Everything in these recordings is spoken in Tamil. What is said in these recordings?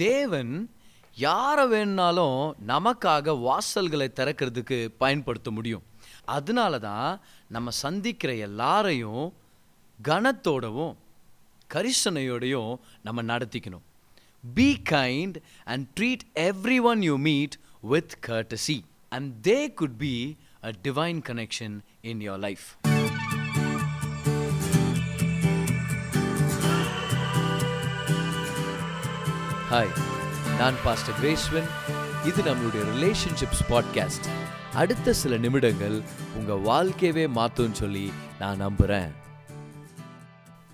தேவன் யாரை வேணுனாலும் நமக்காக வாசல்களை திறக்கிறதுக்கு பயன்படுத்த முடியும். அதனால தான் நம்ம சந்திக்கிற எல்லாரையும் கனத்தோடவும் கரிசனையோடையும் நம்ம நடத்திக்கணும். Be kind and treat everyone you meet with courtesy and they could be a divine connection in your life hi நான் பாஸ்டர் கிரேஸ்வன் இது நம்மளுடைய ரிலேஷன்ஷிப்ஸ் பாட்காஸ்ட் அடுத்த சில நிமிடங்கள் உங்க வாழ்க்கையவே மாற்றும்னு சொல்லி நான் நம்புறேன்.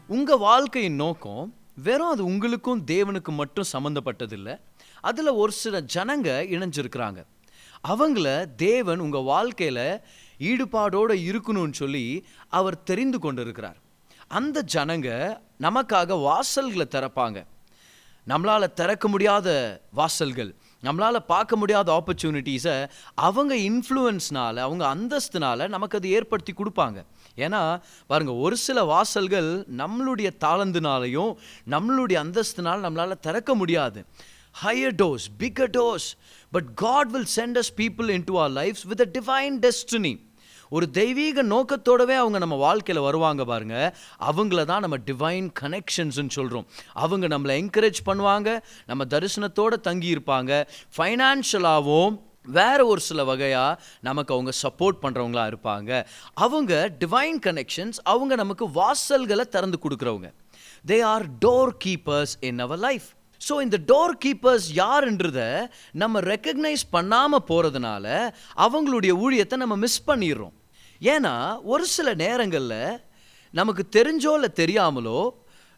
உங்க வாழ்க்கையின் நோக்கம் வெறும் அது உங்களுக்கும் தேவனுக்கும் மட்டும் சம்மந்தப்பட்டதில்லை அதில் ஒரு சில ஜனங்க இணைஞ்சிருக்கிறாங்க. அவங்கள தேவன் உங்கள் வாழ்க்கையில் ஈடுபாடோடு இருக்கணும்னு சொல்லி அவர் தெரிந்து கொண்டிருக்கிறார். அந்த ஜனங்க நமக்காக வாசல்களை திறப்பாங்க. நம்மளால் திறக்க முடியாத வாசல்கள் நம்மளால் பார்க்க முடியாத ஆப்பர்ச்சுனிட்டிஸை அவங்க இன்ஃப்ளூயன்ஸ்னால் அவங்க அந்தஸ்துனால் நமக்கு அது ஏற்படுத்தி கொடுப்பாங்க. ஏன்னா பாருங்க ஒரு சில வாசல்கள் நம்மளுடைய தாளந்துனாலையும் நம்மளுடைய அந்தஸ்துனால் நம்மளால் திறக்க முடியாது. Higher doors bigger doors but God will send us people into our lives with a divine destiny ஒரு தெய்வீக நோக்கத்தோடவே அவங்க நம்ம வாழ்க்கையில் வருவாங்க பாருங்க. அவங்கள தான் நம்ம டிவைன் கனெக்ஷன்ஸ்னு சொல்கிறோம் அவங்க நம்மளை என்கரேஜ் பண்ணுவாங்க நம்ம தரிசனத்தோடு தங்கி இருப்பாங்க. ஃபைனான்ஷியலாகவும் வேற ஒரு சில வகையாக நமக்கு அவங்க சப்போர்ட் பண்ணுறவங்களா இருப்பாங்க. அவங்க டிவைன் கனெக்ஷன்ஸ் அவங்க நமக்கு வாசல்களை திறந்து கொடுக்குறவங்க. They are door keepers in our life so இந்த டோர் கீப்பர்ஸ் யாருன்றத நம்ம ரெக்கக்னைஸ் பண்ணாமல் போகிறதுனால அவங்களுடைய ஊழியத்தை நம்ம மிஸ் பண்ணிடுறோம். ஏன்னா ஒரு சில நேரங்களில் நமக்கு தெரிஞ்சோ இல்லை தெரியாமலோ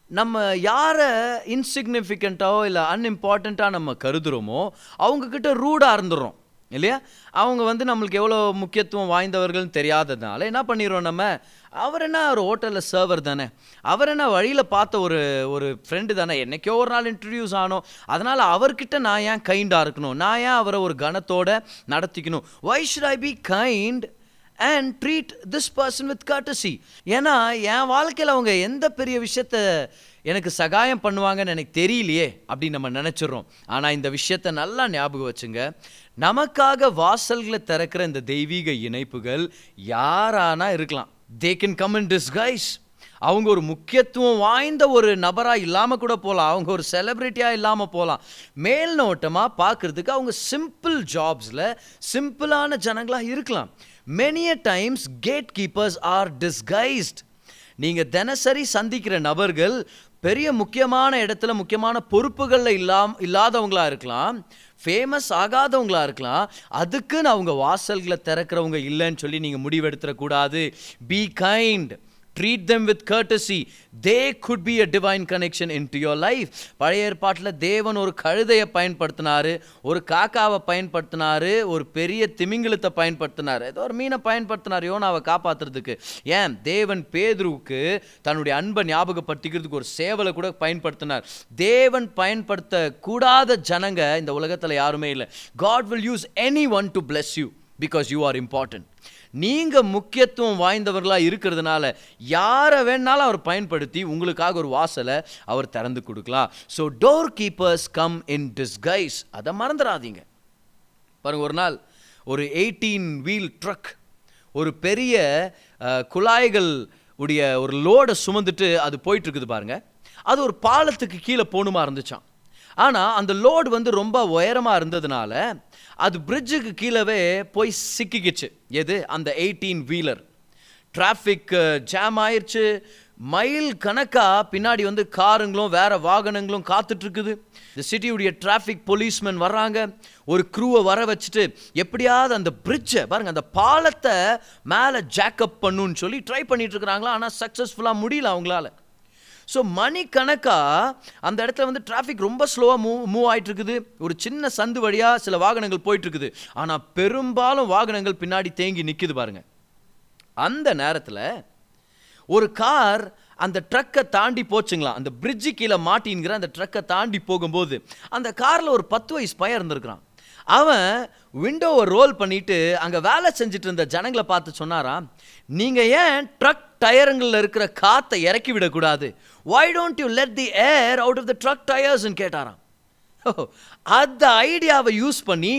நம்ம யாரை இன்சிக்னிஃபிகண்ட்டாவோ இல்லை அன்இம்பார்ட்டண்ட்டாக நம்ம கருதுகிறோமோ அவங்கக்கிட்ட ரூடாக இருந்துடுறோம் இல்லையா? அவங்க வந்து நம்மளுக்கு எவ்வளோ முக்கியத்துவம் வாய்ந்தவர்கள்னு தெரியாததுனால என்ன பண்ணிடுவோம் நம்ம? அவர் என்ன ஒரு ஹோட்டலில் சர்வர் தானே? அவர் என்ன வழியில் பார்த்த ஒரு ஒரு ஃப்ரெண்டு தானே? என்னைக்கோ ஒரு நாள் இன்ட்ரடியூஸ் ஆனோம். அதனால் அவர்கிட்ட நான் ஏன் கைண்டாக இருக்கணும்? நான் ஏன் அவரை ஒரு கணத்தோடு நடத்திக்கணும்? Why should I be kind and treat this person with courtesy ஏன்னா என் வாழ்க்கையில் அவங்க எந்த பெரிய விஷயத்த எனக்கு சகாயம் பண்ணுவாங்கன்னு எனக்கு தெரியலையே அப்படின்னு நம்ம நினச்சிடுறோம். ஆனால் இந்த விஷயத்த நல்லா ஞாபகம் வச்சுங்க. நமக்காக வாசல்களை திறக்கிற இந்த தெய்வீக இணைப்புகள் யாரானா இருக்கலாம். They can come in disguise அவங்க ஒரு முக்கியத்துவம் வாய்ந்த ஒரு நபராக இல்லாமல் கூட போகலாம் அவங்க ஒரு செலிப்ரிட்டியாக இல்லாமல் போகலாம் மேல் நோட்டமாக பார்க்குறதுக்கு அவங்க சிம்பிள் ஜாப்ஸில் சிம்பிளான ஜனங்களாக இருக்கலாம். Many a times gate keepers are disguised நீங்கள் தினசரி சந்திக்கிற நபர்கள் பெரிய முக்கியமான இடத்துல முக்கியமான பொறுப்புகளில் இல்லாம் இல்லாதவங்களாக இருக்கலாம். ஃபேமஸ் ஆகாதவங்களாக இருக்கலாம். அதுக்குன்னு அவங்க வாசல்களை திறக்கிறவங்க இல்லைன்னு சொல்லி நீங்கள் முடிவெடுத்துடக்கூடாது. Be kind treat them with courtesy they could be a divine connection into your life பழைய ஏற்பாட்டில் தேவன் ஒரு கழுதையை பயன்படுத்தினாரு ஒரு காக்காவை பயன்படுத்தினாரு ஒரு பெரிய திமிங்கிலத்தை பயன்படுத்தினார். ஏதோ ஒரு மீனை பயன்படுத்தினார் யோனாவை காப்பாற்றுறதுக்கு ஏன்? தேவன் பேதுருவுக்கு தன்னுடைய அன்பை ஞாபகப்படுத்திக்கிறதுக்கு ஒரு சேவலை கூட பயன்படுத்தினார். தேவன் பயன்படுத்த கூடாத ஜனங்க இந்த உலகத்தில் யாருமே இல்லை. God will use anyone to bless you because you are important நீங்கள் முக்கியத்துவம் வாய்ந்தவர்களாக இருக்கிறதுனால யாரை வேணாலும் அவர் பயன்படுத்தி உங்களுக்காக ஒரு வாசலை அவர் திறந்து கொடுக்கலாம். So door keepers come in disguise அதை மறந்துடாதீங்க பாருங்கள் ஒரு நாள் ஒரு எயிட்டீன் வீல் ட்ரக் ஒரு பெரிய குழாய்கள் உடைய ஒரு லோடை சுமந்துட்டு அது போயிட்டுருக்குது பாருங்கள் அது ஒரு பாலத்துக்கு கீழே போகணுமா இருந்துச்சான் ஆனால் அந்த லோடு வந்து ரொம்ப உயரமாக இருந்ததுனால அது பிரிட்ஜுக்கு கீழவே போய் சிக்கிக்கிச்சு. எது? அந்த எயிட்டீன் வீலர் டிராஃபிக் ஜாம் ஆயிடுச்சு மைல் கணக்காக பின்னாடி வந்து காருங்களும் வேறு வாகனங்களும் காத்துட்ருக்குது. இந்த சிட்டியுடைய டிராஃபிக் போலீஸ்மேன் வர்றாங்க. ஒரு க்ரூவை வர வச்சுட்டு எப்படியாவது அந்த பிரிட்ஜை பாருங்கள் அந்த பாலத்தை மேலே ஜாக்கப் பண்ணுன்னு சொல்லி ட்ரை பண்ணிகிட்ருக்குறாங்களா ஆனால் சக்ஸஸ்ஃபுல்லாக முடியல அவங்களால. ஸோ மணி கணக்காக அந்த இடத்துல வந்து டிராஃபிக் ரொம்ப ஸ்லோவாக மூவ் மூவ் ஆகிட்டு இருக்குது ஒரு சின்ன சந்து வழியாக சில வாகனங்கள் போயிட்டுருக்குது. ஆனால் பெரும்பாலும் வாகனங்கள் பின்னாடி தேங்கி நிற்குது பாருங்கள் அந்த நேரத்தில் ஒரு கார் அந்த ட்ரக்கை தாண்டி போச்சுங்களாம் அந்த பிரிட்ஜு கீழே மாட்டின்கிற அந்த ட்ரக்கை தாண்டி போகும்போது அந்த காரில் ஒரு பத்து வயசு பையன் இருந்திருக்கிறான். அவன் விண்டோவை ரோல் பண்ணிட்டு அங்கே வேலை செஞ்சுட்டு இருந்த ஜனங்களை பார்த்து சொன்னாராம் நீங்கள் ஏன் ட்ரக் டயருங்களில் இருக்கிற காற்றை இறக்கி விடக்கூடாது? Why don't you let the air out of the truck டயர்ஸ்ன்னு கேட்டாராம். அந்த ஐடியாவை யூஸ் பண்ணி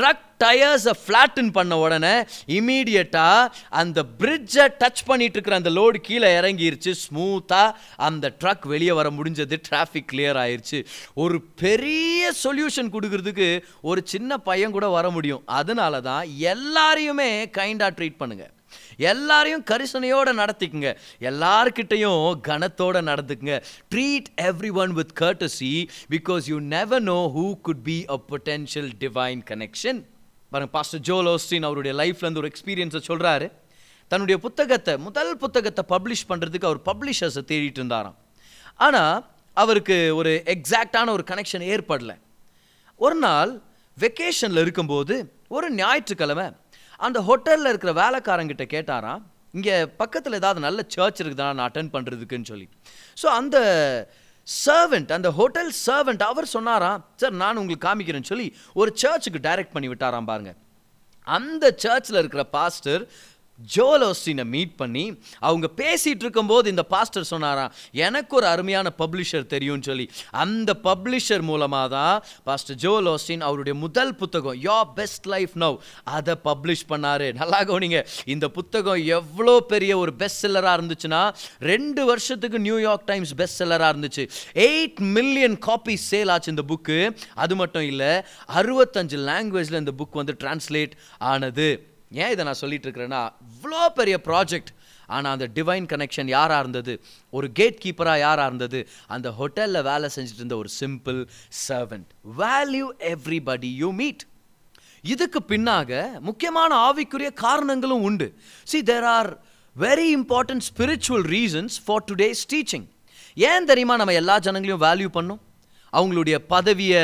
ட்ரக் டயர்ஸை ஃப்ளாட்டன் பண்ண உடனே இமீடியட்டாக அந்த பிரிட்ஜை டச் பண்ணிட்டு இருக்கிற அந்த லோடு கீழே இறங்கிருச்சு. ஸ்மூத்தாக அந்த ட்ரக் வெளியே வர முடிஞ்சது. டிராஃபிக் கிளியர் ஆயிடுச்சு ஒரு பெரிய சொல்யூஷன் கொடுக்கறதுக்கு ஒரு சின்ன பையன் கூட வர முடியும். அதனால தான் எல்லாரையுமே கைண்டாக ட்ரீட் பண்ணுங்கள் எல்லாரையும் கரிசனையோடு நடத்திக்குங்க. எல்லார்கிட்டையும் கனத்தோடு நடந்துக்குங்க. Treat everyone with courtesy because you never know who could be a potential divine connection பாருங்க பாஸ்டர் ஜோல் ஓஸ்டின் அவருடைய லைஃப்லேருந்து ஒரு எக்ஸ்பீரியன்ஸை சொல்கிறாரு தன்னுடைய புத்தகத்தை முதல் புத்தகத்தை பப்ளிஷ் பண்ணுறதுக்கு அவர் பப்ளிஷர்ஸை தேடிட்டு இருந்தாராம். ஆனால் அவருக்கு ஒரு எக்ஸாக்டான ஒரு கனெக்ஷன் ஏற்படல. ஒரு நாள் வெக்கேஷனில் இருக்கும்போது ஒரு ஞாயிற்றுக்கிழமை அந்த ஹோட்டலில் இருக்கிற வேலைக்காரங்கிட்ட கேட்டாராம் இங்கே பக்கத்தில் ஏதாவது நல்ல சர்ச் இருக்குதா நான் அட்டன் பண்ணுறதுக்குன்னு சொல்லி. ஸோ அந்த சர்வெண்ட் அந்த ஹோட்டல் சர்வெண்ட் அவர் சொன்னாராம் சார் நான் உங்களுக்கு காமிக்கிறேன்னு சொல்லி ஒரு சர்ச்சுக்கு டைரக்ட் பண்ணி விட்டாராம் பாருங்க. அந்த சர்ச்சில் இருக்கிற பாஸ்டர் ஜோல் ஓஸ்டினை மீட் பண்ணி அவங்க பேசிகிட்டு இருக்கும்போது இந்த பாஸ்டர் சொன்னாராம் எனக்கு ஒரு அருமையான பப்ளிஷர் தெரியும்னு சொல்லி. அந்த பப்ளிஷர் மூலமாக தான் பாஸ்டர் ஜோல் ஓஸ்டின் அவருடைய முதல் புத்தகம் யோ பெஸ்ட் லைஃப் நவ் அதை பப்ளிஷ் பண்ணாரு. நல்லா கவனிங்க இந்த புத்தகம் எவ்வளோ பெரிய ஒரு பெஸ்ட் செல்லராக இருந்துச்சுன்னா ரெண்டு வருஷத்துக்கு நியூயார்க் டைம்ஸ் பெஸ்ட் செல்லராக இருந்துச்சு. எயிட் மில்லியன் காப்பி சேல் ஆச்சு இந்த புக்கு அது மட்டும் இல்லை அறுபத்தஞ்சு லாங்குவேஜில் இந்த புக் வந்து டிரான்ஸ்லேட் ஆனது. ஏன் இதை நான் சொல்லிட்டு இருக்கிறேன்னா இவ்வளோ பெரிய ப்ராஜெக்ட் ஆனால் அந்த டிவைன் கனெக்ஷன் யாராக இருந்தது? ஒரு கேட் கீப்பராக யாராக இருந்தது? அந்த ஹோட்டலில் வேலை செஞ்சுட்டு இருந்த ஒரு simple servant value everybody you meet இதுக்கு பின்னாக முக்கியமான ஆவிக்குரிய காரணங்களும் உண்டு. See there are very important spiritual reasons for today's teaching ஏன் தெரியுமா நம்ம எல்லா ஜனங்களையும் வேல்யூ பண்ணோம்? அவங்களுடைய பதவியை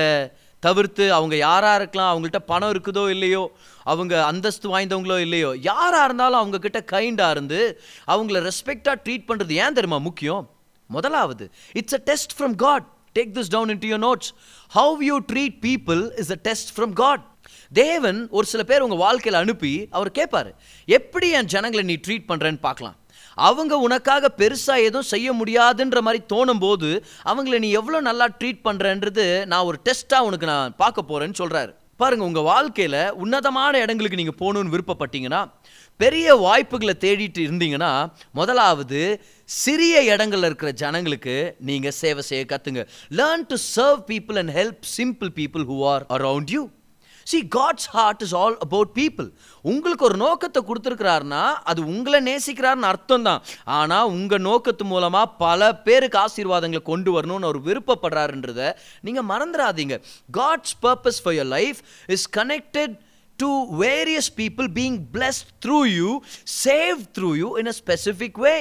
தவிர்த்து அவங்க யாராக இருக்கலாம் அவங்கள்ட்ட பணம் இருக்குதோ இல்லையோ அவங்க அந்தஸ்து வாய்ந்தவங்களோ இல்லையோ யாராக இருந்தாலும் அவங்கக்கிட்ட கைண்டாக இருந்து அவங்கள ரெஸ்பெக்டாக ட்ரீட் பண்ணுறது ஏன் தெரியுமா முக்கியம்? முதலாவது it's a test from God take this down into your notes how you treat people is a test from God தேவன் ஒரு சில பேர் உங்கள் வாழ்க்கையில் அனுப்பி அவர் கேட்பாரு எப்படி என் ஜனங்களை நீ ட்ரீட் பண்ணுறேன்னு பார்க்கலாம்? அவங்க உனக்காக பெருசாக எதுவும் செய்ய முடியாதுன்ற மாதிரி தோணும் போது அவங்கள நீ எவ்வளோ நல்லா ட்ரீட் பண்ணுறன்றது நான் ஒரு டெஸ்ட்டாக உனக்கு நான் பார்க்க போகிறேன்னு சொல்கிறாரு பாருங்க உங்கள் வாழ்க்கையில் உன்னதமான இடங்களுக்கு நீங்கள் போகணுன்னு விருப்பப்பட்டீங்கன்னா பெரிய வாய்ப்புகளை தேடிட்டு இருந்தீங்கன்னா முதலாவது சிறிய இடங்கள்ல இருக்கிற ஜனங்களுக்கு நீங்கள் சேவை செய்ய கற்றுங்க learn to serve people and help simple people who are around you see God's heart is all about people உங்களுக்கு ஒரு நோக்கத்தை கொடுத்துருக்கிறாருன்னா அது உங்களை நேசிக்கிறாருன்னு அர்த்தம் தான் ஆனால் உங்கள் நோக்கத்து மூலமாக பல பேருக்கு ஆசீர்வாதங்களை கொண்டு வரணும்னு அவர் விருப்பப்படுறாருன்றத நீங்கள் மறந்துடாதீங்க. God's purpose for your life is connected to various people being blessed through you save through you in a specific way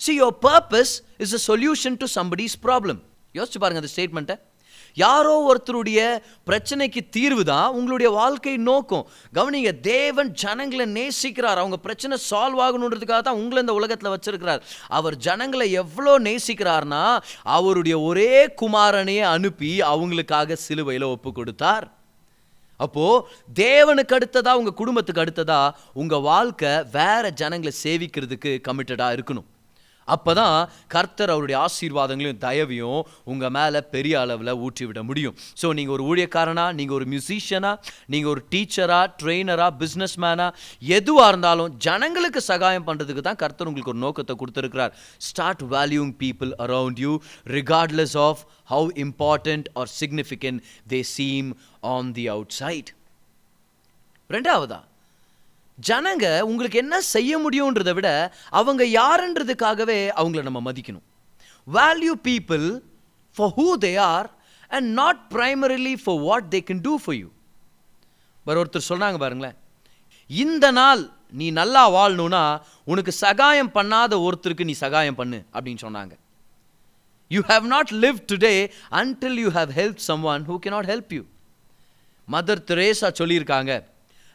see your purpose is a solution to somebody's problem யோசிச்சு பாருங்க அந்த ஸ்டேட்மெண்ட்டை யாரோ ஒருத்தருடைய பிரச்சனைக்கு தீர்வு தான் உங்களுடைய வாழ்க்கை நோக்கம். கவனிங்க தேவன் ஜனங்களை நேசிக்கிறார். அவங்க பிரச்சனை சால்வ் ஆகணுன்றதுக்காக தான் உங்களை இந்த உலகத்தில் வச்சிருக்கிறார். அவர் ஜனங்களை எவ்வளோ நேசிக்கிறார்னா அவருடைய ஒரே குமாரனையே அனுப்பி அவங்களுக்காக சிலுவையில் ஒப்பு கொடுத்தார். அப்போ தேவனுக்கு அடுத்ததா உங்க குடும்பத்துக்கு அடுத்ததா உங்க வாழ்க்கை வேற ஜனங்களை சேவிக்கிறதுக்கு கமிட்டடா இருக்கணும். அப்போ தான் கர்த்தர் அவருடைய ஆசீர்வாதங்களையும் தயவையும் உங்கள் மேலே பெரிய அளவில் ஊற்றி விட முடியும். ஸோ நீங்கள் ஒரு ஊழியக்காரனா நீங்கள் ஒரு மியூசிஷியனா நீங்கள் ஒரு டீச்சராக ட்ரெயினராக பிஸ்னஸ் மேனாக எதுவாக இருந்தாலும் ஜனங்களுக்கு சகாயம் பண்ணுறதுக்கு தான் கர்த்தர் உங்களுக்கு ஒரு நோக்கத்தை கொடுத்துருக்கிறார். Start valuing people around you regardless of how important or significant they seem on the outside ரெண்டாவதா ஜனங்க உங்களுக்கு என்ன செய்ய முடியுன்றதை விட அவங்க யாருன்றதுக்காகவே அவங்கள நம்ம மதிக்கணும். Value people for who they are and not primarily for what they can do for you வேறு ஒருத்தர் சொன்னாங்க பாருங்களேன். இந்த நாள் நீ நல்லா வாழணும்னா உனக்கு சகாயம் பண்ணாத ஒருத்தருக்கு நீ சகாயம் பண்ணு அப்படின்னு சொன்னாங்க. You have not live today until you have help someone who cannot help you mother Teresa சொல்லியிருக்காங்க.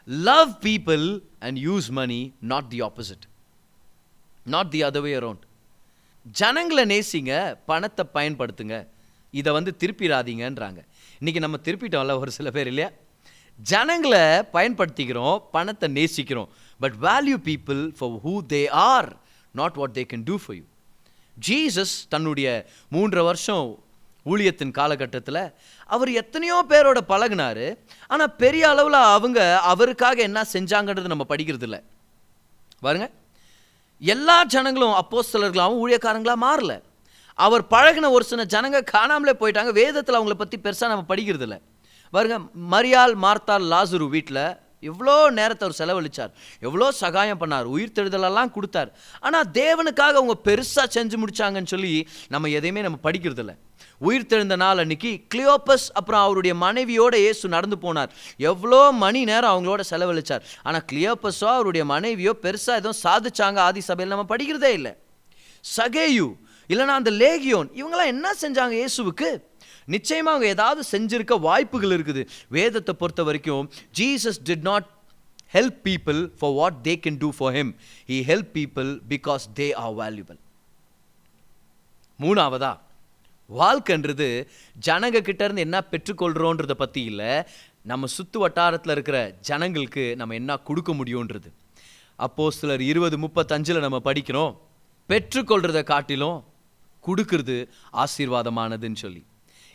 Love people and use money not the opposite not the other way around ஜனங்களை நேசிங்க பணத்தை பயன்படுத்துங்க. இதை வந்து திருப்பிடாதீங்கன்றாங்க. இன்னைக்கு நம்ம திருப்பிட்டோம்ல ஒரு சில பேர் இல்லையா? ஜனங்களை பயன்படுத்திக்கிறோம் பணத்தை நேசிக்கிறோம். But value people for who they are not what they can do for you Jesus தன்னுடைய மூன்று வருஷம் ஊழியத்தின் காலகட்டத்தில் அவர் எத்தனையோ பேரோட பழகுனாரு. ஆனால் பெரிய அளவில் அவங்க அவருக்காக என்ன செஞ்சாங்கன்றது நம்ம படிக்கிறது இல்லை பாருங்க. எல்லா ஜனங்களும் அப்போஸ்தலர்களாகவும் ஊழியக்காரங்களாக மாறல. அவர் பழகின ஒரு சில ஜனங்க காணாமலே போயிட்டாங்க. வேதத்தில் அவங்கள பற்றி பெருசாக நம்ம படிக்கிறது இல்லை பாருங்க. மரியாள் மார்த்தால் லாசுரு வீட்டில் எவ்வளோ நேரத்தை அவர் செலவழிச்சார். எவ்வளோ சகாயம் பண்ணார். உயிர் தெழுதலெல்லாம் கொடுத்தார். ஆனால் தேவனுக்காக அவங்க பெருசாக செஞ்சு முடித்தாங்கன்னு சொல்லி நம்ம எதையுமே நம்ம படிக்கிறதில்ல. உயிர் தெழுந்த நாள் அன்னைக்கு கிளியோபஸ் அப்புறம் அவருடைய மனைவியோட இயேசு நடந்து போனார். எவ்வளோ மணி நேரம் அவங்களோட செலவழிச்சார். ஆனால் கிளியோபஸோ அவருடைய மனைவியோ பெருசாக எதுவும் சாதிச்சாங்க. ஆதி சபையில் நம்ம படிக்கிறதே இல்லை. சகேயு இல்லைனா அந்த லேகியோன் இவங்களாம் என்ன செஞ்சாங்க இயேசுவுக்கு? நிச்சயமாக அவங்க ஏதாவது செஞ்சிருக்க வாய்ப்புகள் இருக்குது. வேதத்தை பொறுத்த வரைக்கும் Jesus did not help people for what they can do for him he help people because they are valuable மூணாவதா வாழ்க்கைன்றது ஜனங்க கிட்ட இருந்து என்ன பெற்றுக்கொள்கிறோன்றத பற்றி இல்லை. நம்ம சுற்று வட்டாரத்தில் இருக்கிற ஜனங்களுக்கு நம்ம என்ன கொடுக்க முடியுன்றது. அப்போ சிலர் இருபது முப்பத்தஞ்சில் நம்ம படிக்கிறோம். பெற்றுக்கொள்கிறத காட்டிலும் கொடுக்கறது ஆசீர்வாதமானதுன்னு சொல்லி.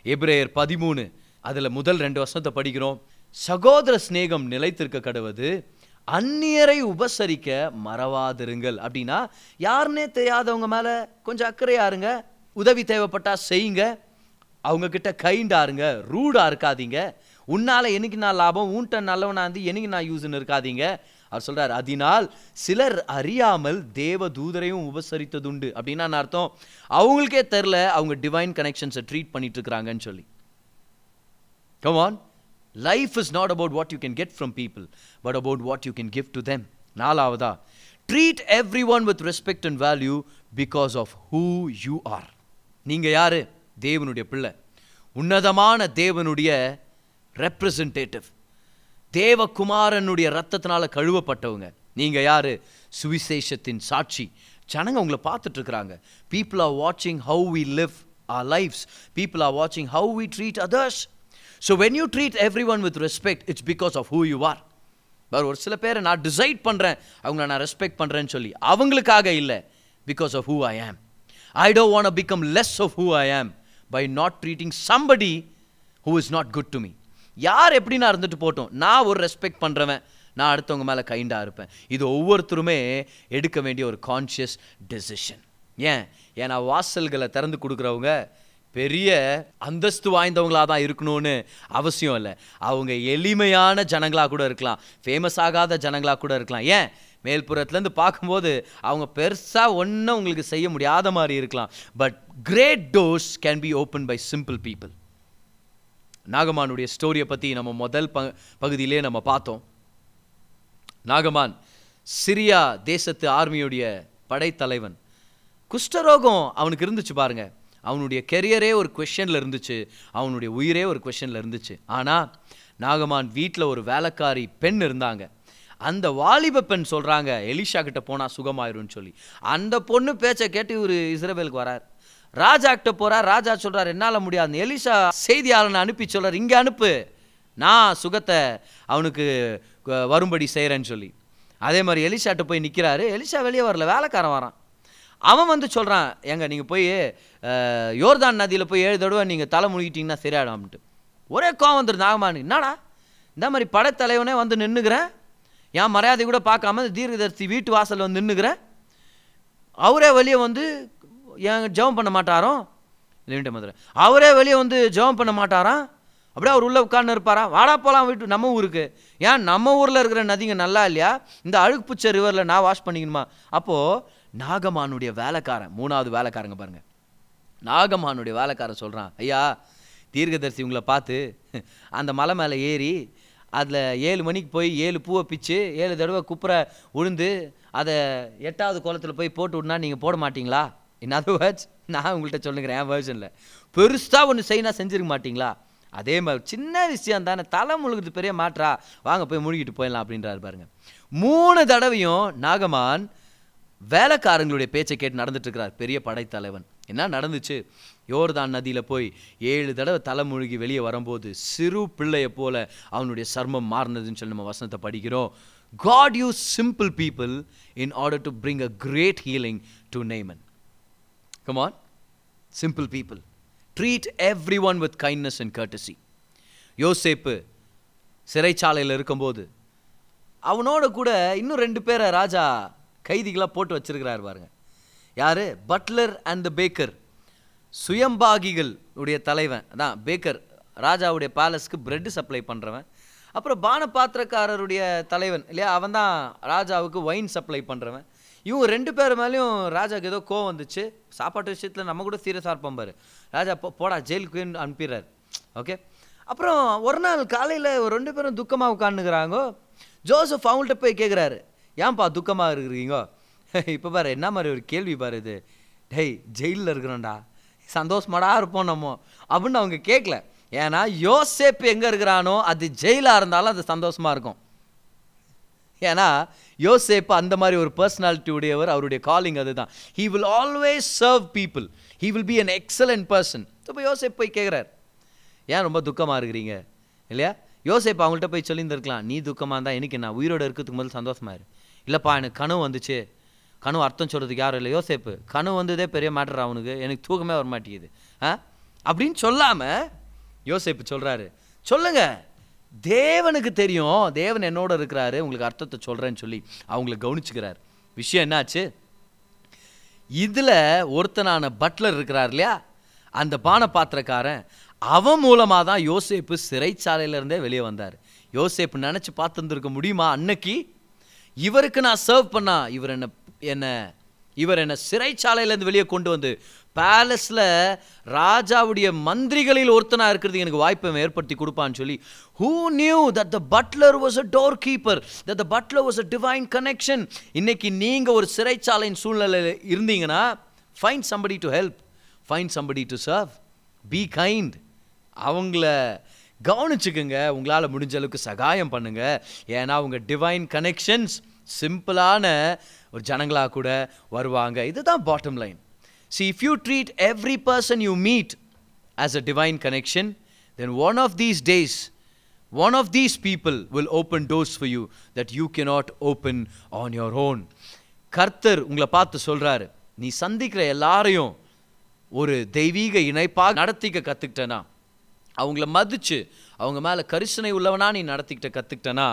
எபிரேயர் பதிமூணு அதில் முதல் ரெண்டு வருஷத்தை படிக்கிறோம். சகோதர சிநேகம் நிலைத்திருக்க கடவுது அந்நியரை உபசரிக்க மறவாதிருங்கள். அப்படின்னா யாருன்னே தெரியாதவங்க மேலே கொஞ்சம் அக்கறையாக இருங்க. உதவி தேவைப்பட்டால் செய்யுங்க. அவங்கக்கிட்ட கைண்டாருங்க ரூடாக இருக்காதீங்க. உன்னால் என்னைக்கு நான் லாபம் உன்ட்ட நல்லவனா இருந்து என்னைக்கு நான் யூஸ்ன்னு இருக்காதீங்க. அவர் சொல்கிறார் அதனால் சிலர் அறியாமல் தேவ தூதரையும் உபசரித்ததுண்டு. அப்படின்னா நான் அர்த்தம். அவங்களுக்கே தெரில அவங்க டிவைன் கனெக்ஷன்ஸை ட்ரீட் பண்ணிட்டு இருக்கிறாங்கன்னு சொல்லி. Come on life is not about what you can get from people but about what you can can do them நாலாவதா treat everyone with respect and value because of who you are நீங்கள் யார்? தேவனுடைய பிள்ளை. உன்னதமான தேவனுடைய ரெப்ரசன்டேட்டிவ் தேவகுமாரனுடைய ரத்தத்தினால் கழுவப்பட்டவங்க. நீங்கள் யார்? சுவிசேஷத்தின் சாட்சி. ஜனங்க உங்களை பார்த்துட்ருக்குறாங்க பீப்புள் ஆர் வாட்சிங் how we live R lives people are வாட்சிங் how we treat others so when you treat everyone with respect it's because of who you R வேறு ஒரு சில பேரை நான் டிசைட் பண்ணுறேன் அவங்கள நான் ரெஸ்பெக்ட் பண்ணுறேன்னு சொல்லி. அவங்களுக்காக இல்லை. Because of who I am I don't want become less of who I am by not treating somebody who is not good to me யார் எப்படி நான் இருந்துட்டு போட்டோம். நான் ஒரு ரெஸ்பெக்ட் பண்ணுறவன் நான் அடுத்தவங்க மேலே கைண்டாக இருப்பேன். இது ஒவ்வொருத்தருமே எடுக்க வேண்டிய ஒரு கான்ஷியஸ் டெசிஷன் ஏன்? ஏன்னா வாசல்களை திறந்து கொடுக்குறவங்க பெரிய அந்தஸ்து வாய்ந்தவங்களாக தான் இருக்கணும்னு அவசியம் இல்லை. அவங்க எளிமையான ஜனங்களாக கூட இருக்கலாம். ஃபேமஸ் ஆகாத ஜனங்களாக கூட இருக்கலாம். ஏன்? மேல்புறத்துலேருந்து பார்க்கும்போது அவங்க பெருசாக ஒன்றும் உங்களுக்கு செய்ய முடியாத மாதிரி இருக்கலாம். But great doors can be open by simple people நாகமானுடைய ஸ்டோரியை பற்றி நம்ம முதல் ப பகுதியிலே நம்ம பார்த்தோம். நாகமான் சிரியா தேசத்து ஆர்மியுடைய படைத்தலைவன். குஷ்டரோகம் அவனுக்கு இருந்துச்சு பாருங்க. அவனுடைய கெரியரே ஒரு கொஷனில் இருந்துச்சு. அவனுடைய உயிரே ஒரு கொஷனில் இருந்துச்சு. ஆனால் நாகமான் வீட்டில் ஒரு வேலைக்காரி பெண் இருந்தாங்க. அந்த வாலிப பெண் சொல்கிறாங்க எலிஷா கிட்ட போனால் சுகமாயிரும்னு சொல்லி. அந்த பொண்ணு பேச்சை கேட்டு இவர் இஸ்ரேவேலுக்கு வரார். ராஜா கிட்ட போறார் ராஜா சொல்றார் என்னால் முடியாது. எலிஷா செய்தியாளனை அனுப்பி சொல்றார். இங்கே அனுப்பு. நான் சுகத்தை அவனுக்கு வரும்படி செய்கிறேன்னு சொல்லி. அதே மாதிரி எலிசாட்ட போய் நிற்கிறாரு எலிஷா வெளியே வரல. வேலைக்காரன் வரான். அவன் வந்து சொல்கிறான் ஏங்க நீங்கள் போய் யோர்தான் நதியில் போய் ஏழு தடவை நீங்கள் தலை முழுகிட்டீங்கன்னா சரியாயிடும்ட்டு ஒரே கோவம் வந்துருது. நாகமானு என்னடா? இந்த மாதிரி படைத்தலைவனே வந்து நின்றுக்கிறேன் என் மரியாதை கூட பார்க்காம தீர்க்கதரிசி வீட்டு வாசலில் வந்து நின்றுக்கிறேன் அவரே வெளியே வந்து ஏன் ஜெபம் பண்ண மாட்டாரோ? இல்லைன்ட்டு மதுரை அவரே வெளியே வந்து ஜெபம் பண்ண மாட்டாராம் அப்படியே அவர் உள்ளே உட்கார்ந்து இருப்பாரா? வாடா போகலாம் வீட்டு நம்ம ஊருக்கு. ஏன் நம்ம ஊரில் இருக்கிற நதிங்க நல்லா இல்லையா? இந்த அழுக்கு அழுக்குப்புச்ச ரிவரில் நான் வாஷ் பண்ணிக்கணுமா? அப்போது நாகமானுடைய வேலைக்காரன் மூணாவது வேலைக்காரங்க பாருங்கள் நாகமானுடைய வேலைக்காரன் சொல்கிறான் ஐயா தீர்க்கதரிசி உங்களை பார்த்து அந்த மலை மேலே ஏறி அதில் ஏழு மணிக்கு போய் ஏழு பூவை பிச்சு ஏழு தடவை குப்புற உழுந்து அதை எட்டாவது குளத்தில் போய் போட்டு விட்னா நீங்கள் போட மாட்டிங்களா? இன் அதர் வேர்ட்ஸ் நான் உங்கள்கிட்ட சொல்லுங்கிறேன் என் வேர்ஷனில் பெருசாக ஒன்று செய்யினா செஞ்சிருக்க மாட்டிங்களா? அதே மாதிரி சின்ன விஷயம் தானே தலை முழுகிறது பெரிய மாற்றா? வாங்க போய் முழுகிட்டு போயிடலாம் அப்படின்றாரு பாருங்க. மூணு தடவையும் நாகமான் வேலைக்காரங்களுடைய பேச்சை கேட்டு நடந்துட்டுருக்கிறார் பெரிய படைத்தலைவன். என்ன நடந்துச்சு? யோர்தான் நதியில் போய் ஏழு தடவை தலைமுழுகி வெளியே வரும்போது சிறு பிள்ளையை போல அவனுடைய சர்மம் மாறினதுன்னு சொல்லி நம்ம வசனத்தை படிக்கிறோம். God use simple people in order to bring a great healing to Naaman come on simple people treat everyone with kindness and courtesy யோசேப்பு சிறைச்சாலையில் இருக்கும்போது அவனோட கூட இன்னும் ரெண்டு பேரை ராஜா கைதிகளாக போட்டு வச்சிருக்கிறார் பாருங்க. யார்? பட்லர் அண்ட் த பேக்கர் சுயம்பாகிகள் உடைய தலைவன். அதான் பேக்கர் ராஜாவுடைய பேலஸ்க்கு பிரெட் சப்ளை பண்ணுறவன் அப்புறம் பானபாத்திரக்காரருடைய தலைவன் இல்லையா? அவன் தான் ராஜாவுக்கு ஒயின் சப்ளை பண்ணுறவன் இவங்க ரெண்டு பேர் மேலேயும் ராஜாவுக்கு ஏதோ கோவம் வந்துச்சு. சாப்பாட்டு விஷயத்தில் நம்ம கூட சீரியஸாக இருப்போம் பாரு. ராஜா போ போடா ஜெயிலுக்கு அனுப்பிடுறாரு. ஓகே அப்புறம் ஒரு நாள் காலையில் ரெண்டு பேரும் துக்கமாக உட்காந்துக்கிறாங்க ஜோசப் அவங்கள்ட்ட போய் கேட்குறாரு ஏன்பா துக்கமாக இருக்கிறீங்க? இப்போ பாரு என்ன மாதிரி ஒரு கேள்வி பாரு இது. டேய் ஜெயிலில் இருக்கிறோம்டா. சந்தோஷமாடா இருப்போம் நம்ம. அப்படின்னு அவங்க கேட்கல ஏன்னா யோசேப்பு எங்கே இருக்கிறானோ அது ஜெயிலாக இருந்தாலும் அது சந்தோஷமாக இருக்கும். ஏன்னா யோசேப்பு அந்த மாதிரி ஒரு பர்சனாலிட்டி உடையவர் அவருடைய காலிங் அதுதான். He will always serve people he will be an excellent person இப்போ யோசேப் போய் கேட்குறாரு ஏன் ரொம்ப துக்கமாக இருக்கிறீங்க? இல்லையா? யோசேப் அவங்கள்ட்ட போய் சொல்லியிருந்திருக்கலாம். நீ துக்கமாக இருந்தால் எனக்கு நான் உயிரோட இருக்கிறதுக்கு முதல் சந்தோஷமாக இரு. இல்லைப்பா எனக்கு கனவு வந்துச்சு. கனவு அர்த்தம் சொல்கிறதுக்கு யாரும் இல்லை. யோசேப்பு கனவு வந்ததே பெரிய மேட்டர் அவனுக்கு எனக்கு தூக்கமே வர மாட்டேங்குது ஆ? அப்படின்னு சொல்லாமல் யோசேப்பு சொல்கிறாரு சொல்லுங்கள் தேவனுக்கு தெரியும். தேவன் என்னோட இருக்கிறாரு. உங்களுக்கு அர்த்தத்தை சொல்கிறேன்னு சொல்லி அவங்கள கவனிச்சுக்கிறார். விஷயம் என்னாச்சு? இதில் ஒருத்தனான பட்லர் இருக்கிறார் இல்லையா? அந்த பான பாத்திரக்காரன் அவன் மூலமாக தான் யோசேப்பு சிறைச்சாலையிலேருந்தே வெளியே வந்தார். யோசேப்பு நினச்சி பார்த்துருந்துருக்க முடியுமா அன்னைக்கு? இவருக்கு நான் சர்வ் பண்ணா இவர் என்ன என்ன இவர் என்னை சிறைச்சாலையிலேருந்து வெளியே கொண்டு வந்து பேலஸில் ராஜாவுடைய மந்திரிகளில் ஒருத்தனாக இருக்கிறது எனக்கு வாய்ப்பை ஏற்படுத்தி கொடுப்பான்னு சொல்லி who knew that the butler was a door keeper that the butler was a divine connection இன்னைக்கு நீங்கள் ஒரு சிறைச்சாலையின் சூழ்நிலையில் இருந்தீங்கன்னா find somebody to help find somebody to serve be kind அவங்கள கவனிச்சுக்குங்க. உங்களால் முடிஞ்ச அளவுக்கு சகாயம் பண்ணுங்கள் ஏன்னா உங்கள் டிவைன் கனெக்ஷன்ஸ் சிம்பிளான ஒரு ஜனங்களாக கூட வருவாங்க இதுதான் bottom line see if you treat every person you meet as a divine connection then one of these days one of these people will open doors for you that you cannot open on your own கர்த்தர் உங்களை பார்த்து சொல்கிறாரு நீ சந்திக்கிற எல்லாரையும் ஒரு தெய்வீக இணைப்பாக நடத்திக்க கற்றுக்கிட்டேனா அவங்கள மதித்து அவங்க மேலே கரிசனை உள்ளவனா நீ நடத்திக்கிட்ட கற்றுக்கிட்டேனா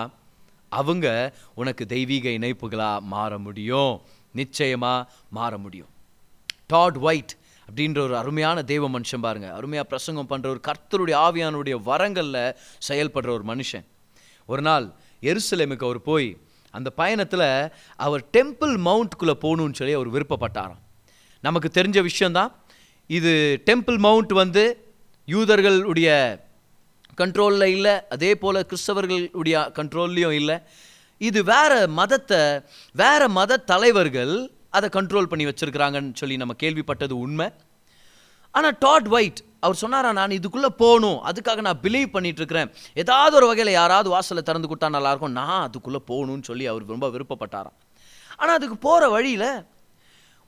அவங்க உனக்கு தெய்வீக இணைப்புகளாக மாற முடியும். நிச்சயமாக மாற முடியும். டாட் ஒயிட் அப்படின்ற ஒரு அருமையான தெய்வ மனுஷன் பாருங்க. அருமையாக பிரசங்கம் பண்ணுற ஒரு கர்த்தருடைய ஆவியானுடைய வரங்களில் செயல்படுற ஒரு மனுஷன். ஒரு நாள் எருசலேமுக்கு அவர் போய் அந்த பயணத்தில் அவர் டெம்பிள் மவுண்ட்குள்ளே போகணுன்னு சொல்லி அவர் விருப்பப்பட்டாராம். நமக்கு தெரிஞ்ச விஷயந்தான் இது டெம்பிள் மவுண்ட் வந்து யூதர்களுடைய கண்ட்ரோலில் இல்லை அதே போல் கிறிஸ்தவர்களுடைய கண்ட்ரோல்லையும் இல்லை. இது வேற மதத்தை வேற மத தலைவர்கள் அதை கண்ட்ரோல் பண்ணி வச்சுருக்கிறாங்கன்னு சொல்லி நம்ம கேள்விப்பட்டது உண்மை. ஆனால் டாட் ஒயிட் அவர் சொன்னாரா நான் இதுக்குள்ளே போகணும் அதுக்காக நான் பிலீவ் பண்ணிட்டு இருக்கிறேன் ஏதாவது ஒரு வகையில் யாராவது வாசலை திறந்து கொடுத்தா நல்லாயிருக்கும். நான் அதுக்குள்ளே போகணும்னு சொல்லி அவர் ரொம்ப விருப்பப்பட்டாராம். ஆனால் அதுக்கு போகிற வழியில்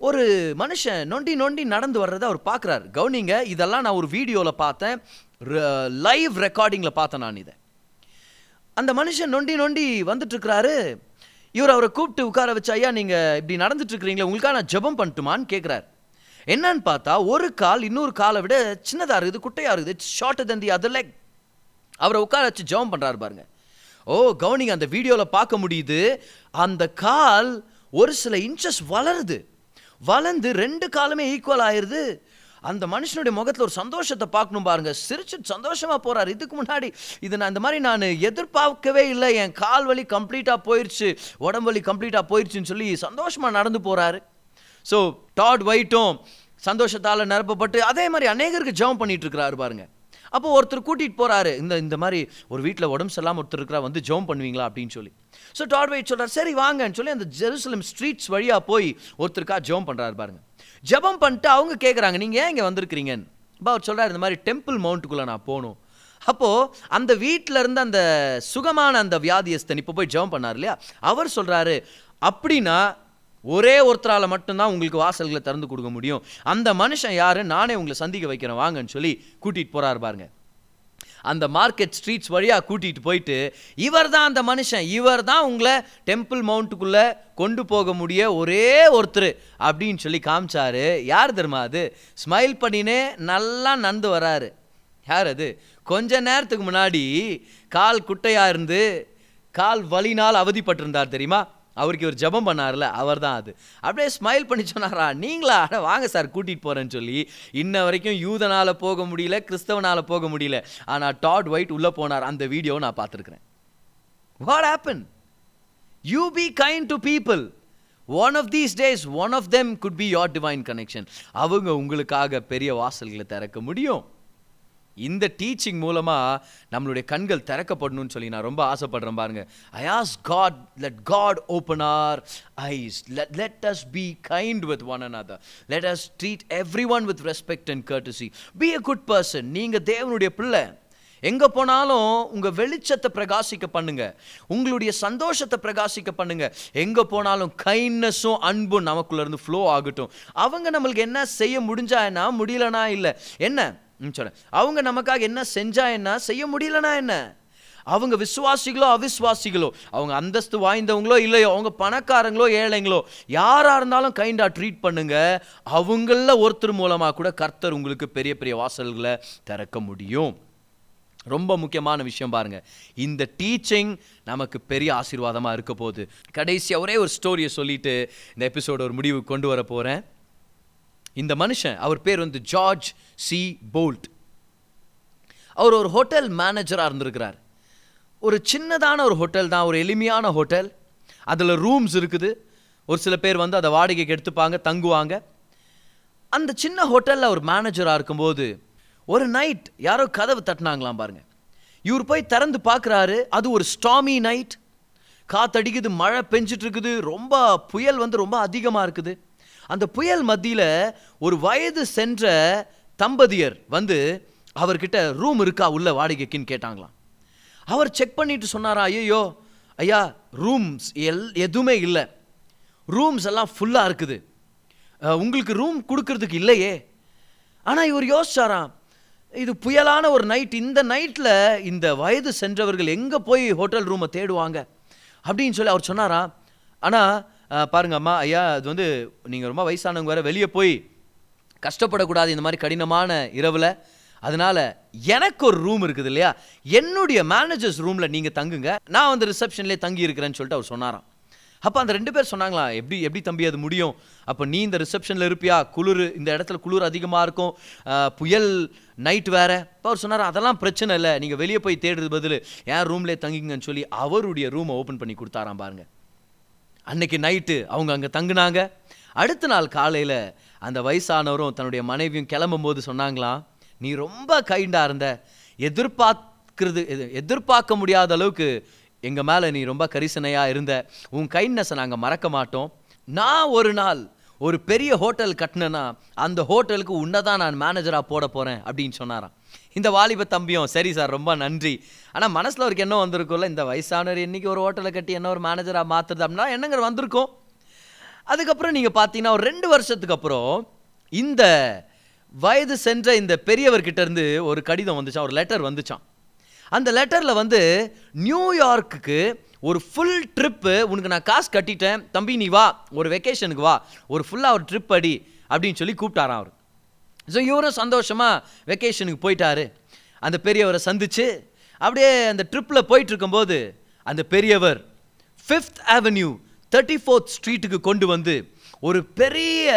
ஒரு மனுஷன் நொண்டி நொண்டி நடந்து வர்றதை அவர் பார்க்குறாரு கவுனிங்க இதெல்லாம் நான் ஒரு வீடியோவில் பார்த்தேன். லைவ் ரெக்கார்டிங்கில் பார்த்தேன் நான் இதை. அந்த மனுஷன் நொண்டி நொண்டி வந்துட்டுருக்கிறாரு. இவர் அவரை கூப்பிட்டு உட்கார வச்சு ஐயா நீங்கள் இப்படி நடந்துட்டுருக்கிறீங்களே உங்களுக்காக நான் ஜெபம் பண்ணட்டுமான்னு கேட்குறாரு என்னன்னு பார்த்தா ஒரு கால் இன்னொரு காலை விட சின்னதாக இருக்குது குட்டையாக இருக்குது it's shorter than the other leg அவரை உட்கார வச்சு ஜெபம் பண்ணுறாரு பாருங்க. ஓ கவனிங்க அந்த வீடியோவில் பார்க்க முடியுது அந்த கால் ஒரு சில இன்ச்சஸ் வளருது. வளர்ந்து ரெண்டு காலுமே ஈக்குவல் ஆயிடுது அந்த மனுஷனுடைய முகத்தில் ஒரு சந்தோஷத்தை பார்க்கணும் பாருங்க. சிரிச்சு சந்தோஷமாக போகிறார் இதுக்கு முன்னாடி இது நான் இந்த மாதிரி நான் எதிர்பார்க்கவே இல்லை. என் கால் வலி கம்ப்ளீட்டாக போயிடுச்சு உடம்பு வலி கம்ப்ளீட்டாக போயிடுச்சுன்னு சொல்லி சந்தோஷமாக நடந்து போகிறாரு ஸோ டாட் வைட்டும் சந்தோஷத்தால் நிரப்பப்பட்டு அதே மாதிரி அநேகருக்கு ஜெபம் பண்ணிட்டு இருக்கிறாரு பாருங்க. அப்போ ஒருத்தர் கூட்டிகிட்டு போகிறாரு இந்த இந்த மாதிரி ஒரு வீட்டில் உடம்பு சரியில்லாம ஒருத்தர் இருக்கிறா வந்து ஜெபம் பண்ணுவீங்களா அப்படின்னு சொல்லி. ஸோ டாட் வெயிட் சொல்கிறார் சரி வாங்கன்னு சொல்லி அந்த ஜெருசலம் ஸ்ட்ரீட்ஸ் வழியாக போய் ஒருத்தருக்கா ஜெபம் பண்ணுறாரு பாருங்க. ஜெபம் பண்ணிட்டு அவங்க கேட்குறாங்க நீங்கள் ஏன் இங்கே வந்திருக்கிறீங்கன்னு? அப்போ அவர் சொல்கிறார் இந்த மாதிரி டெம்பிள் மவுண்ட்டுக்குள்ளே நான் போகணும். அப்போது அந்த வீட்டில் இருந்து அந்த சுகமான அந்த வியாதியஸ்தன் இப்போ போய் ஜெபம் பண்ணார் இல்லையா? அவர் சொல்கிறாரு அப்படின்னா ஒரே ஒருத்தரால் மட்டும்தான் உங்களுக்கு வாசல்களை திறந்து கொடுக்க முடியும். அந்த மனுஷன் யாரு? நானே உங்களை சந்திக்க வைக்கிறேன் வாங்கன்னு சொல்லி கூட்டிகிட்டு போகிறார் பாருங்கள் அந்த மார்க்கெட் ஸ்ட்ரீட்ஸ் வழியாக கூட்டிகிட்டு போயிட்டு இவர் தான் அந்த மனுஷன் இவர் தான் உங்களை டெம்பிள் மவுண்ட்டுக்குள்ளே கொண்டு போக முடிய ஒரே ஒருத்தர் அப்படின்னு சொல்லி காமிச்சாரு. யார் தெரியுமா அது? ஸ்மைல் பண்ணினே நல்லா நடந்து வராரு. யார் அது? கொஞ்ச நேரத்துக்கு முன்னாடி கால் குட்டையாக இருந்து கால் வலினால் அவதிப்பட்டிருந்தார் தெரியுமா? அவருக்கு இவர் ஜெபம் பண்ணார்ல அவர் தான் அது. அப்படியே ஸ்மைல் பண்ணி சொன்னாரா நீங்களா? ஆனால் வாங்க சார் கூட்டிகிட்டு போகிறேன்னு சொல்லி. இன்ன வரைக்கும் யூதனால் போக முடியல கிறிஸ்தவனால் போக முடியல. ஆனால் டாட் ஒயிட் உள்ளே போனார். அந்த வீடியோவை நான் பார்த்துருக்குறேன். What happen you be kind to people one of these days one of them could be your divine connection அவங்க உங்களுக்காக பெரிய வாசல்களை திறக்க முடியும். இந்த டீச்சிங் மூலமாக நம்மளுடைய கண்கள் திறக்கப்படணும்னு சொல்லி நான் ரொம்ப ஆசைப்படுறேன் பாருங்க. I ask God let God open our eyes let let us be kind with one and other let us treat everyone with respect and courtesy. Be a good person நீங்கள் தேவனுடைய பிள்ளை. எங்கே போனாலும் உங்கள் வெளிச்சத்தை பிரகாசிக்க பண்ணுங்க. உங்களுடைய சந்தோஷத்தை பிரகாசிக்க பண்ணுங்க. எங்கே போனாலும் கைண்ட்னஸும் அன்பும் நமக்குள்ளேருந்து ஃப்ளோ ஆகட்டும். அவங்க நம்மளுக்கு என்ன செய்ய முடிஞ்சா என்ன? முடியலனா இல்லை. என்ன? ம், அவங்க நமக்காக என்ன செஞ்சா என்ன? செய்ய முடியலனா என்ன? அவங்க விசுவாசிகளோ அவிஸ்வாசிகளோ அவங்க அந்தஸ்து வாய்ந்தவங்களோ இல்லையோ அவங்க பணக்காரங்களோ ஏழைங்களோ யாராக இருந்தாலும் கைண்டாக ட்ரீட் பண்ணுங்க. அவங்களில் ஒருத்தர் மூலமாக கூட கர்த்தர் உங்களுக்கு பெரிய பெரிய வாசல்களை திறக்க முடியும். ரொம்ப முக்கியமான விஷயம் பாருங்க. இந்த டீச்சிங் நமக்கு பெரிய ஆசீர்வாதமாக இருக்க போகுது. கடைசியாக ஒரே ஒரு ஸ்டோரியை சொல்லிட்டு இந்த எபிசோட ஒரு முடிவுக்கு கொண்டு வர போகிறேன் இந்த மனுஷன் அவர் பேர் வந்து ஜார்ஜ் சி. போல்ட். அவர் ஒரு ஹோட்டல் மேனேஜராக இருந்திருக்கிறார். ஒரு சின்னதான ஒரு ஹோட்டல் தான் ஒரு எளிமையான ஹோட்டல். அதில் ரூம்ஸ் இருக்குது. ஒரு சில பேர் வந்து அதை வாடகைக்கு எடுத்துப்பாங்க தங்குவாங்க. அந்த சின்ன ஹோட்டலில் அவர் மேனேஜராக இருக்கும்போது ஒரு நைட் யாரோ கதவு தட்டினாங்களாம் பாருங்கள் இவர் போய் திறந்து பார்க்குறாரு அது ஒரு ஸ்டாமி நைட் காத்தடிக்குது மழை பெஞ்சிட்ருக்குது ரொம்ப புயல் வந்து ரொம்ப அதிகமாக இருக்குது. அந்த புயல் மத்தியில் ஒரு வயது சென்ற தம்பதியர் வந்து அவர்கிட்ட ரூம் இருக்கா? உள்ள வாடகைக்குன்னு கேட்டாங்களாம். அவர் செக் பண்ணிட்டு சொன்னாரா ஐயோ ஐயா ரூம்ஸ் எல் எதுவுமே இல்லை. ரூம்ஸ் எல்லாம் ஃபுல்லாக இருக்குது. உங்களுக்கு ரூம் கொடுக்கறதுக்கு இல்லையே. ஆனால் இவர் யோசிச்சாராம் இது புயலான ஒரு நைட் இந்த நைட்டில் இந்த வயது சென்றவர்கள் எங்கே போய் ஹோட்டல் ரூமை தேடுவாங்க? அப்படின்னு சொல்லி அவர் சொன்னாராம். ஆனால் பாருங்க அம்மா ஐயா அது வந்து நீங்கள் ரொம்ப வயசானவங்க வேறு வெளியே போய் கஷ்டப்படக்கூடாது இந்த மாதிரி கடினமான இரவில். அதனால் எனக்கு ஒரு ரூம் இருக்குது இல்லையா? என்னுடைய மேனேஜர்ஸ் ரூமில் நீங்கள் தங்குங்க. நான் வந்து ரிசப்ஷன்லேயே தங்கி இருக்கிறேன்னு சொல்லிட்டு அவர் சொன்னாராம். அப்போ அந்த ரெண்டு பேர் சொன்னாங்களா எப்படி எப்படி தம்பி அது முடியும்? அப்போ நீ இந்த ரிசப்ஷனில் இருப்பியா? குளிர் இந்த இடத்துல குளிர் அதிகமாக இருக்கும். புயல் நைட் வேற. இப்போ அவர் சொன்னார் அதெல்லாம் பிரச்சனை இல்லை. நீங்கள் வெளியே போய் தேடுறது பதில் என் ரூம்லேயே தங்கிங்கன்னு சொல்லி அவருடைய ரூமை ஓப்பன் பண்ணி கொடுத்தாராம் பாருங்கள் அன்னைக்கு நைட்டு அவங்க அங்கே தங்குனாங்க. அடுத்த நாள் காலையில் அந்த வயசானவரும் தன்னுடைய மனைவியும் கிளம்பும் போது சொன்னாங்களாம் நீ ரொம்ப கைண்டாக இருந்த. எதிர்பார்க்கிறது எது- எதிர்பார்க்க முடியாத அளவுக்கு எங்கள் மேலே நீ ரொம்ப கரிசனையாக இருந்த. உன் கைண்ட்னஸை நாங்கள் மறக்க மாட்டோம். நான் ஒரு நாள் ஒரு பெரிய ஹோட்டல் கட்டினேன்னா அந்த ஹோட்டலுக்கு உன்னை தான் நான் மேனேஜராக போட போகிறேன் அப்படின்னு சொன்னாரான் இந்த வாலிப தம்பியும் சரி சார் ரொம்ப நன்றி. ஆனால் மனசில் அவருக்கு என்ன வந்திருக்கும்ல இந்த வயசானவர் இன்றைக்கி ஒரு ஹோட்டலை கட்டி என்ன ஒரு மேனேஜராக மாற்றுறது அப்படின்னா என்னங்கிற வந்திருக்கும். அதுக்கப்புறம் நீங்கள் பார்த்தீங்கன்னா ஒரு ரெண்டு வருஷத்துக்கு அப்புறம் இந்த வயது சென்ற இந்த பெரியவர்கிட்ட இருந்து ஒரு கடிதம் வந்துச்சான் ஒரு லெட்டர் வந்துச்சான் அந்த லெட்டரில் வந்து நியூயார்க்குக்கு ஒரு ஃபுல் ட்ரிப்பு உனக்கு நான் காசு கட்டிட்டேன். தம்பி நீ வா. ஒரு வெக்கேஷனுக்கு வா. ஒரு ஃபுல்லாக ஒரு ட்ரிப் அடி. அப்படின்னு சொல்லி கூப்பிட்டாரான் அவர். ஸோ இவரும் சந்தோஷமாக வெக்கேஷனுக்கு போயிட்டாரு. அந்த பெரியவரை சந்தித்து அப்படியே அந்த ட்ரிப்பில் போயிட்டு இருக்கும்போது அந்த பெரியவர் ஃபிஃப்த் அவென்யூ தேர்ட்டி ஃபோர்த் ஸ்ட்ரீட்டுக்கு கொண்டு வந்து ஒரு பெரிய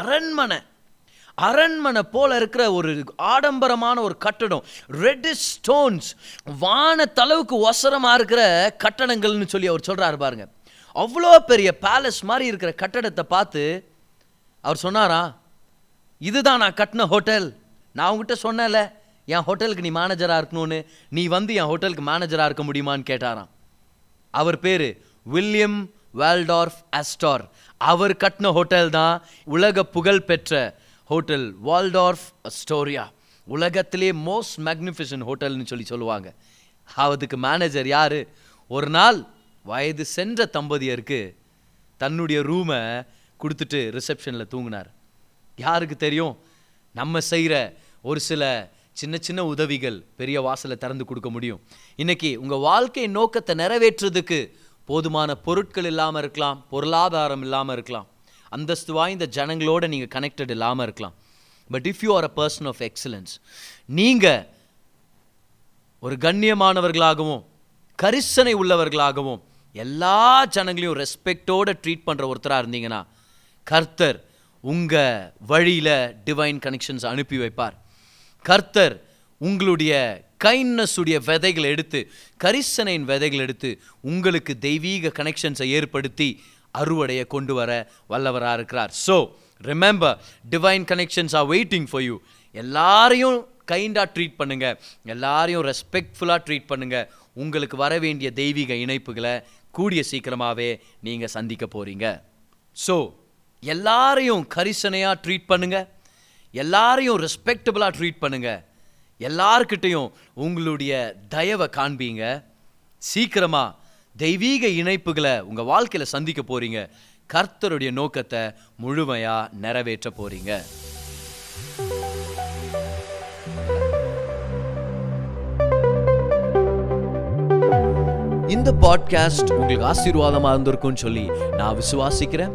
அரண்மனை அரண்மனை போல இருக்கிற ஒரு ஆடம்பரமான ஒரு கட்டடம் ரெட் ஸ்டோன்ஸ் வானத்தளவுக்கு ஒசரமாக இருக்கிற கட்டடங்கள்னு சொல்லி அவர் சொல்கிறாரு பாருங்க. அவ்வளோ பெரிய பேலஸ் மாதிரி இருக்கிற கட்டடத்தை பார்த்து அவர் சொன்னாரா இதுதான் நான் கட்டின ஹோட்டல். நான் உங்ககிட்ட சொன்னேன்ல என் ஹோட்டலுக்கு நீ மேனேஜராக இருக்கணும்னு. நீ வந்து என் ஹோட்டலுக்கு மேனேஜராக இருக்க முடியுமான்னு கேட்டாராம். அவர் பேர் வில்லியம் வேல்டார்ஃப் அஸ்டார். அவர் கட்டின ஹோட்டல் தான் உலக புகழ் பெற்ற ஹோட்டல் வால்டார்ஃப் அஸ்டோரியா. உலகத்திலே மோஸ்ட் மேக்னிஃபிஷன் ஹோட்டல்னு சொல்லி சொல்லுவாங்க. அதுக்கு மேனேஜர் யார்? ஒரு நாள் வயது சென்ற தம்பதியருக்கு தன்னுடைய ரூமை கொடுத்துட்டு ரிசப்ஷனில் தூங்கினார். யாருக்கு தெரியும்? நம்ம செய்கிற ஒரு சில சின்ன சின்ன உதவிகள் பெரிய வாசலை திறந்து கொடுக்க முடியும். இன்னைக்கு உங்கள் வாழ்க்கை நோக்கத்தை நிறைவேற்றுறதுக்கு போதுமான பொருட்கள் இல்லாமல் இருக்கலாம் பொருளாதாரம் இல்லாமல் இருக்கலாம். அந்தஸ்து வாய்ந்த ஜனங்களோட நீங்கள் கனெக்டட் இல்லாமல் இருக்கலாம். But if you are a person of excellence நீங்கள் ஒரு கண்ணியமானவர்களாகவும் கரிசனை உள்ளவர்களாகவும் எல்லா ஜனங்களையும் ரெஸ்பெக்டோடு ட்ரீட் பண்ணுற ஒருத்தராக இருந்தீங்கன்னா கர்த்தர் உங்கள் வழியில் டிவைன் கனெக்ஷன்ஸ் அனுப்பி வைப்பார். கர்த்தர் உங்களுடைய கைண்ட்னஸ் உடைய விதைகளை எடுத்து கரிசனையின் விதைகளை எடுத்து உங்களுக்கு தெய்வீக கனெக்ஷன்ஸை ஏற்படுத்தி அறுவடையை கொண்டு வர வல்லவராக இருக்கிறார். So remember divine connections are waiting for you எல்லாரையும் கைண்டாக ட்ரீட் பண்ணுங்கள் எல்லாரையும் ரெஸ்பெக்ட்ஃபுல்லாக ட்ரீட் பண்ணுங்கள் உங்களுக்கு வர வேண்டிய தெய்வீக இணைப்புகளை கூடிய சீக்கிரமாகவே நீங்கள் சந்திக்க போகிறீங்க ஸோ எல்லாரையும் கரிசனையாக ட்ரீட் பண்ணுங்கள் எல்லாரையும் ரெஸ்பெக்டபுளாக ட்ரீட் பண்ணுங்கள் எல்லார்கிட்டையும் உங்களுடைய தயவை காண்பீங்க. சீக்கிரமாக தெய்வீக இணைப்புகளை உங்கள் வாழ்க்கையில் சந்திக்க போகிறீங்க கர்த்தருடைய நோக்கத்தை முழுமையாக நிறைவேற்ற போகிறீங்க இந்த பாட்காஸ்ட் உங்களுக்கு ஆசீர்வாதமாக இருந்திருக்கும்னு சொல்லி நான் விசுவாசிக்கிறேன்.